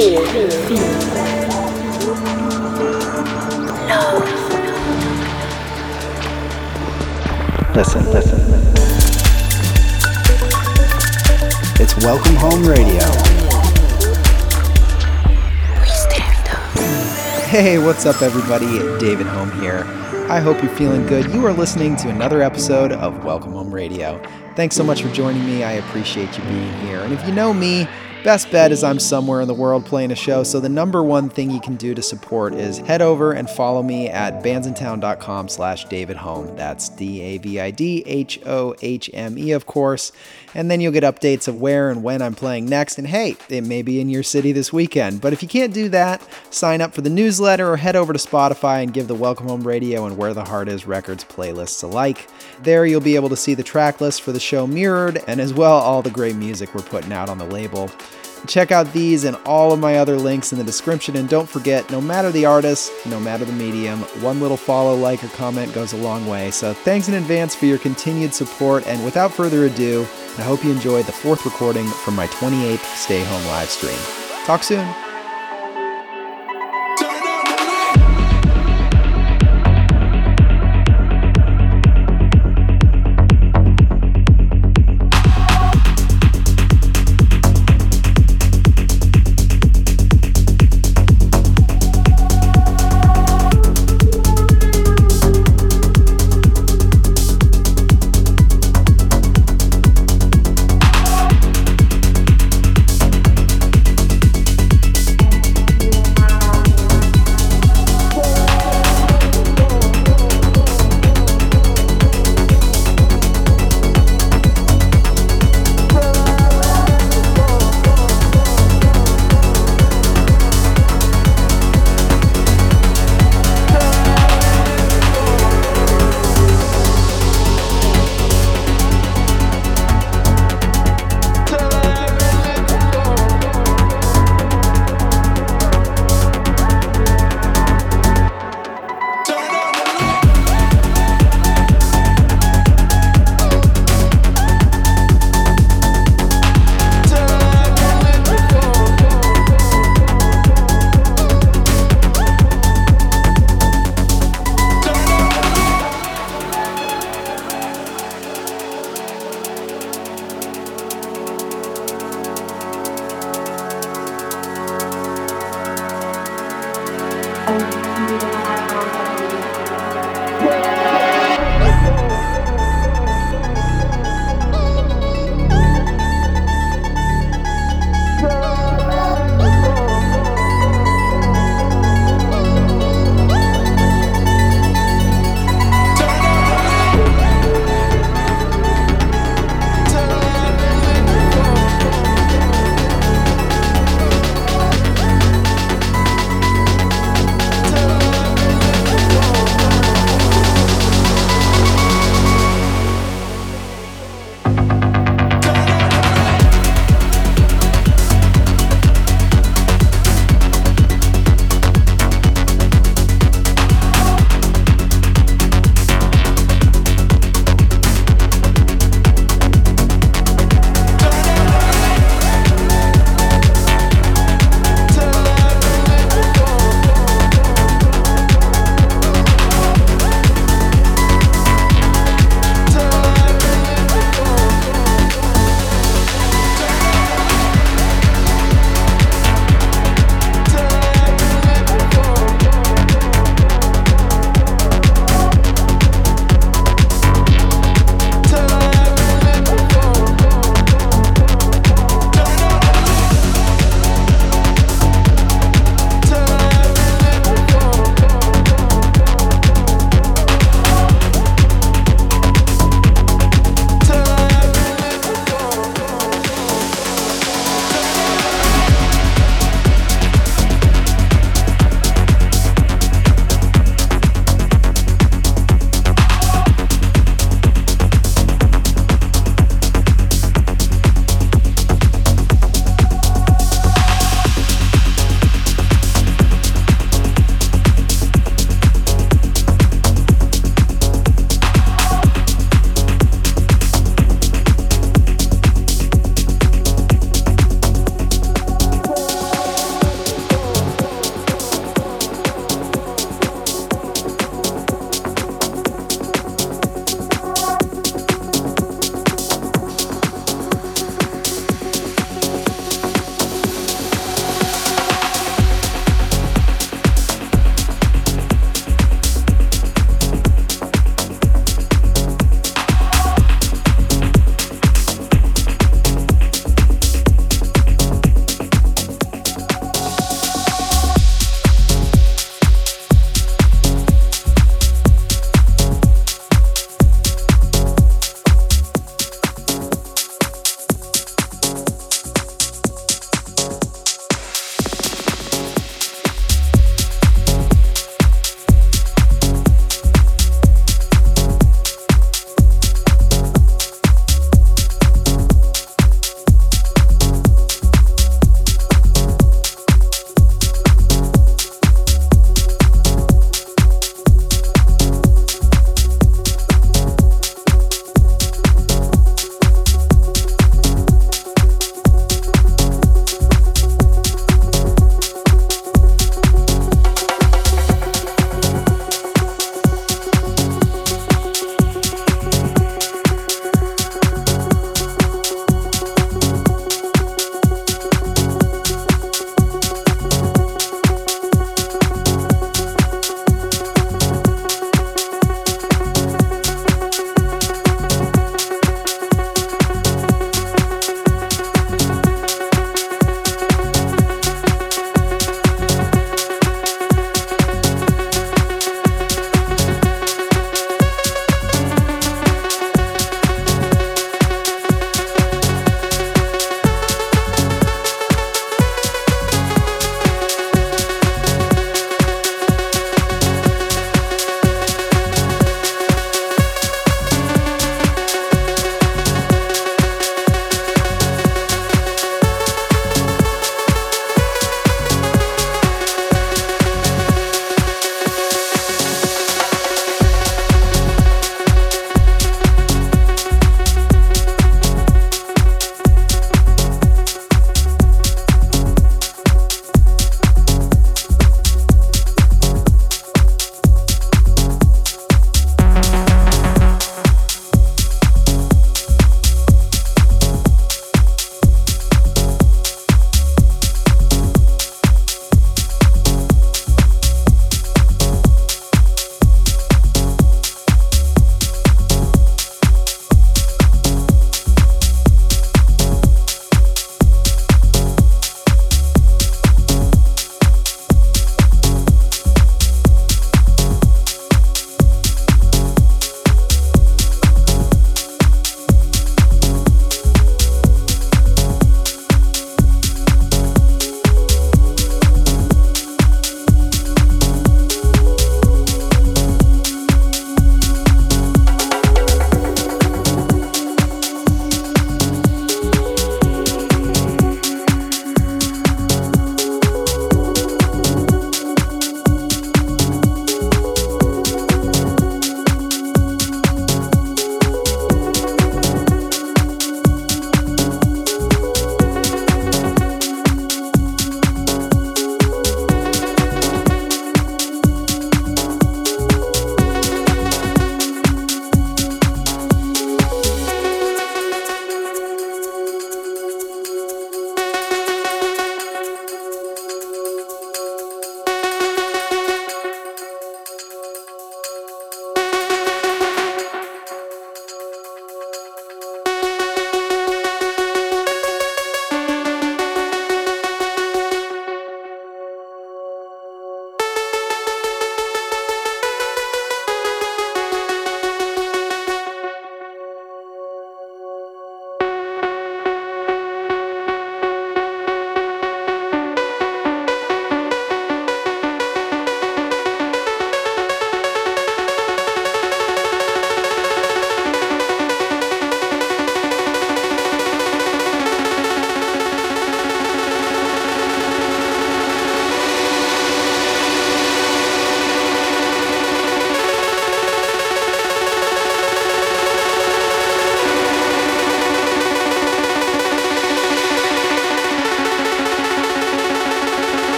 Listen, listen. It's Welcome Home Radio. Hey, what's up, everybody? David Hohme here. I hope you're feeling good. You are listening to another episode of Welcome Home Radio. Thanks so much for joining me. I appreciate you being here. And if you know me, Best bet is I'm somewhere in the world playing a show, so the number one thing you can do to support is head over and follow me at bandsintown.com slash davidhohme. That's D-A-V-I-D-H-O-H-M-E, of course. And then you'll get updates of where and when I'm playing next. And hey, it may be in your city this weekend. But if you can't do that, sign up for the newsletter or head over to Spotify and give the Welcome Home Radio and Where the Heart Is records playlists a like. There you'll be able to see the track list for the show mirrored and as well all the great music we're putting out on the label. Check out these and all of my other links in the description. And don't forget, no matter the artist, no matter the medium, one little follow, like, or comment goes a long way. So thanks in advance for your continued support. And without further ado, I hope you enjoyed the fourth recording from my 28th Stay Home live stream. Talk soon.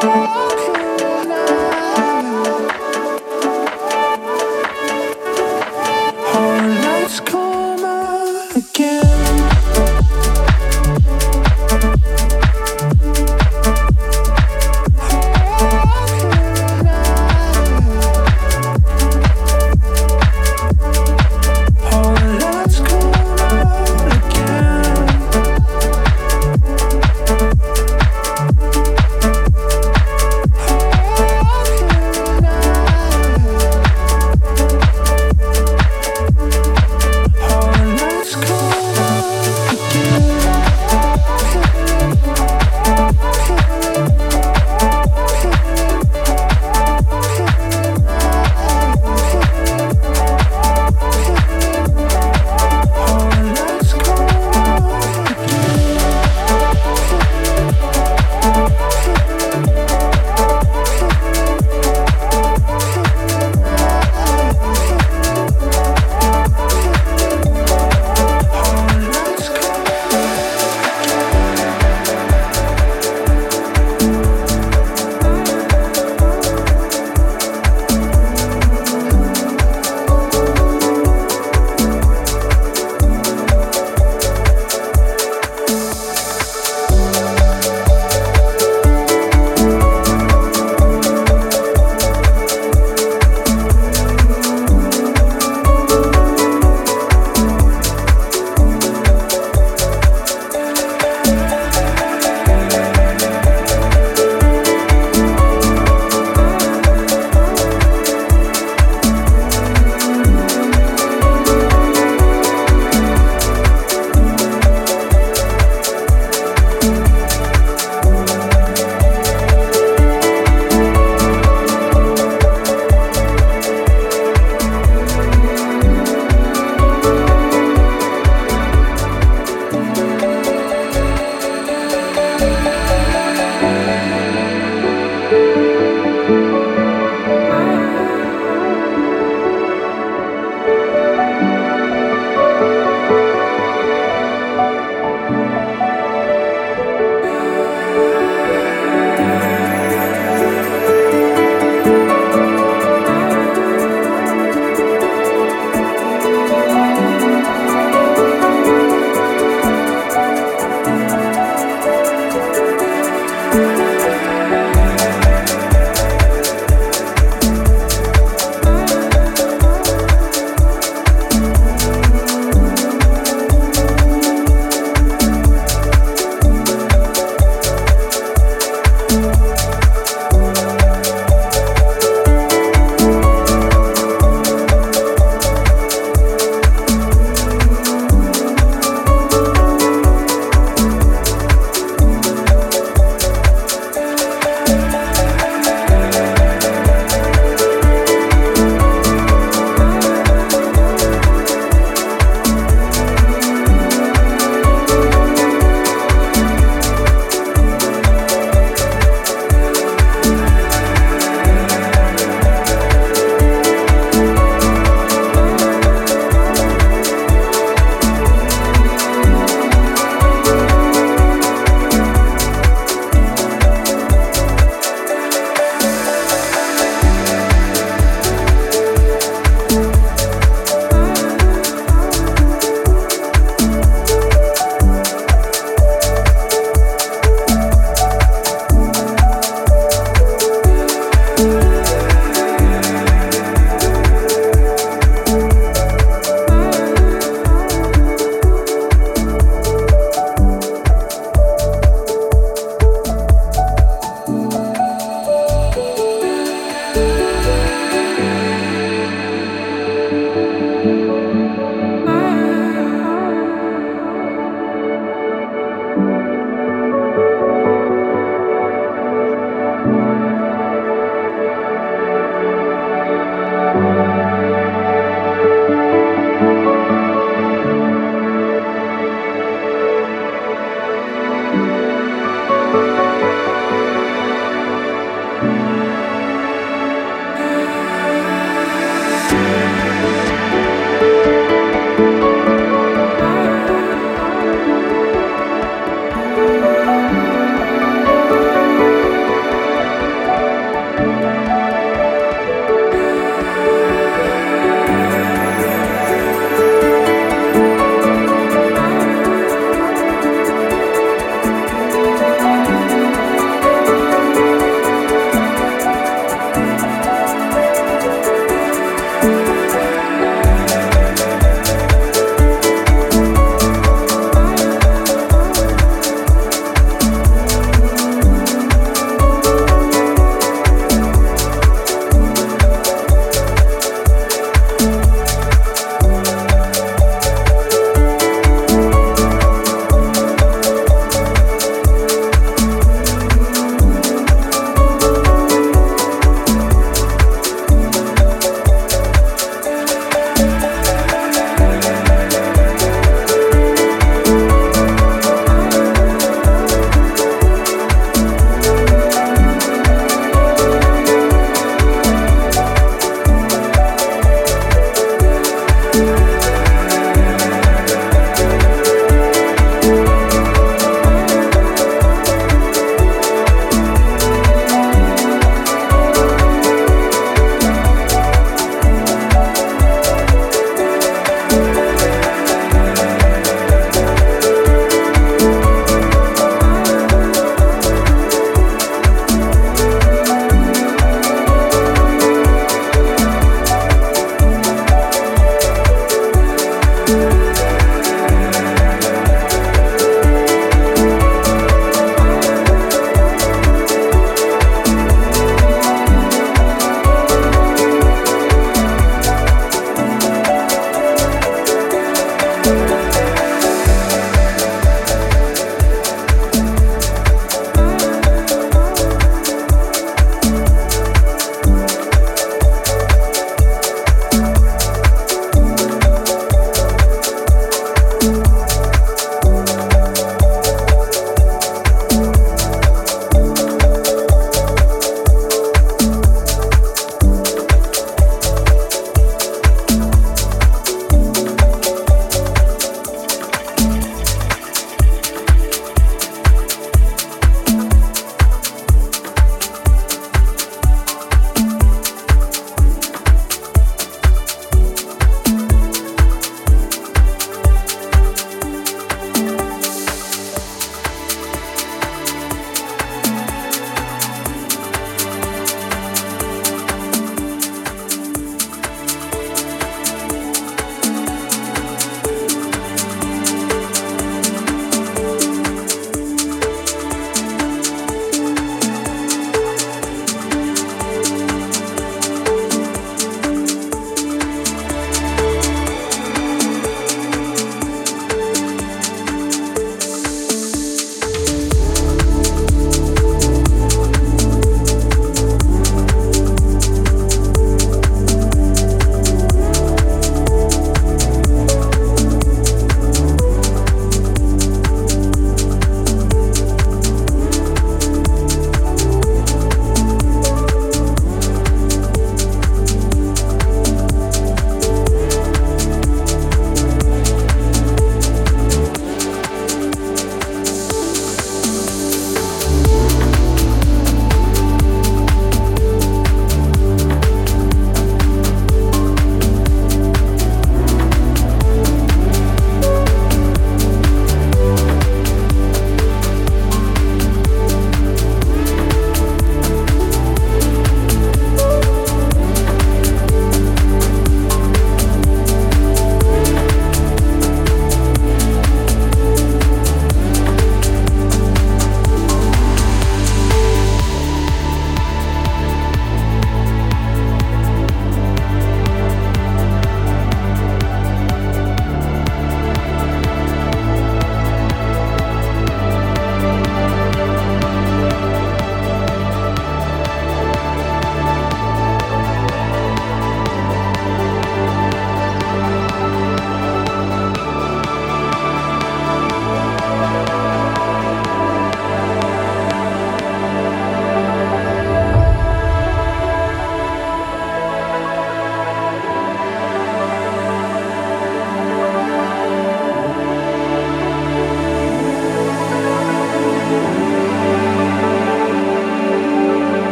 Oh.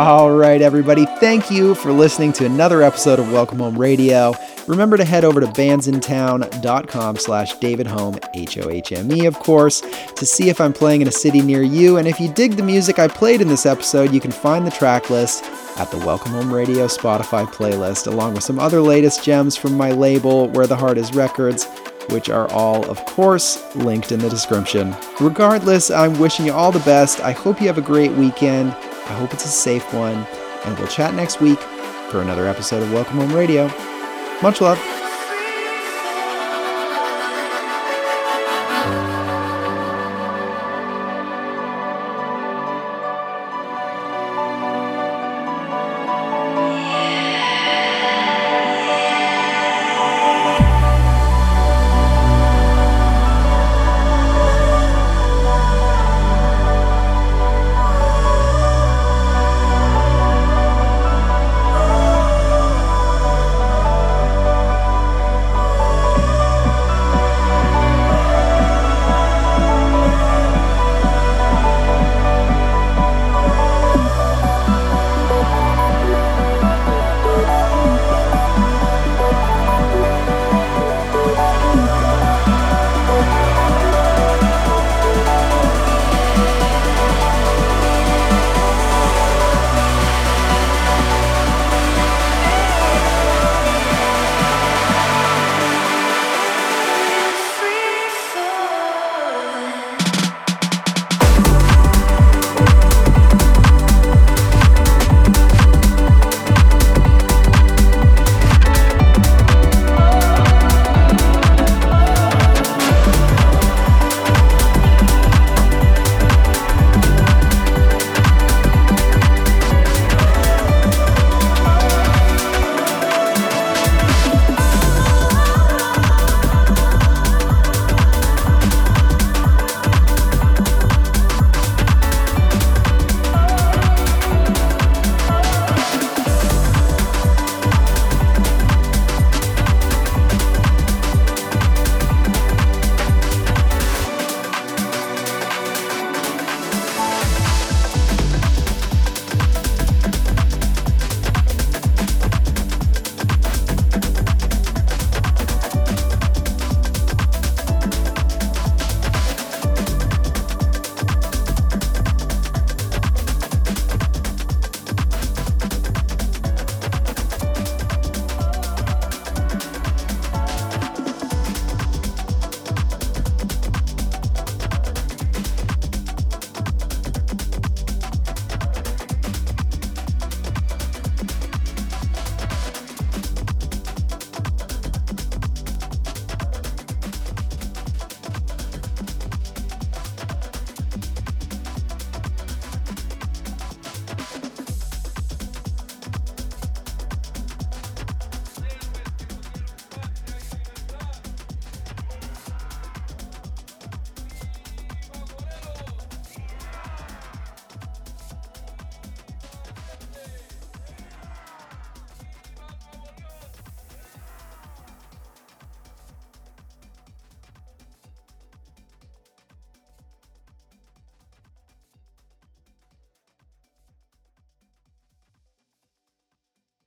All right, everybody. Thank you for listening to another episode of Welcome Home Radio. Remember to head over to bandsintown.com slash David Hohme, H-O-H-M-E, of course, to see if I'm playing in a city near you. And if you dig the music I played in this episode, you can find the track list at the Welcome Home Radio Spotify playlist, along with some other latest gems from my label, Where the Heart Is Records, which are all, of course, linked in the description. Regardless, I'm wishing you all the best. I hope you have a great weekend. I hope it's a safe one. And we'll chat next week for another episode of Welcome Home Radio. Much love.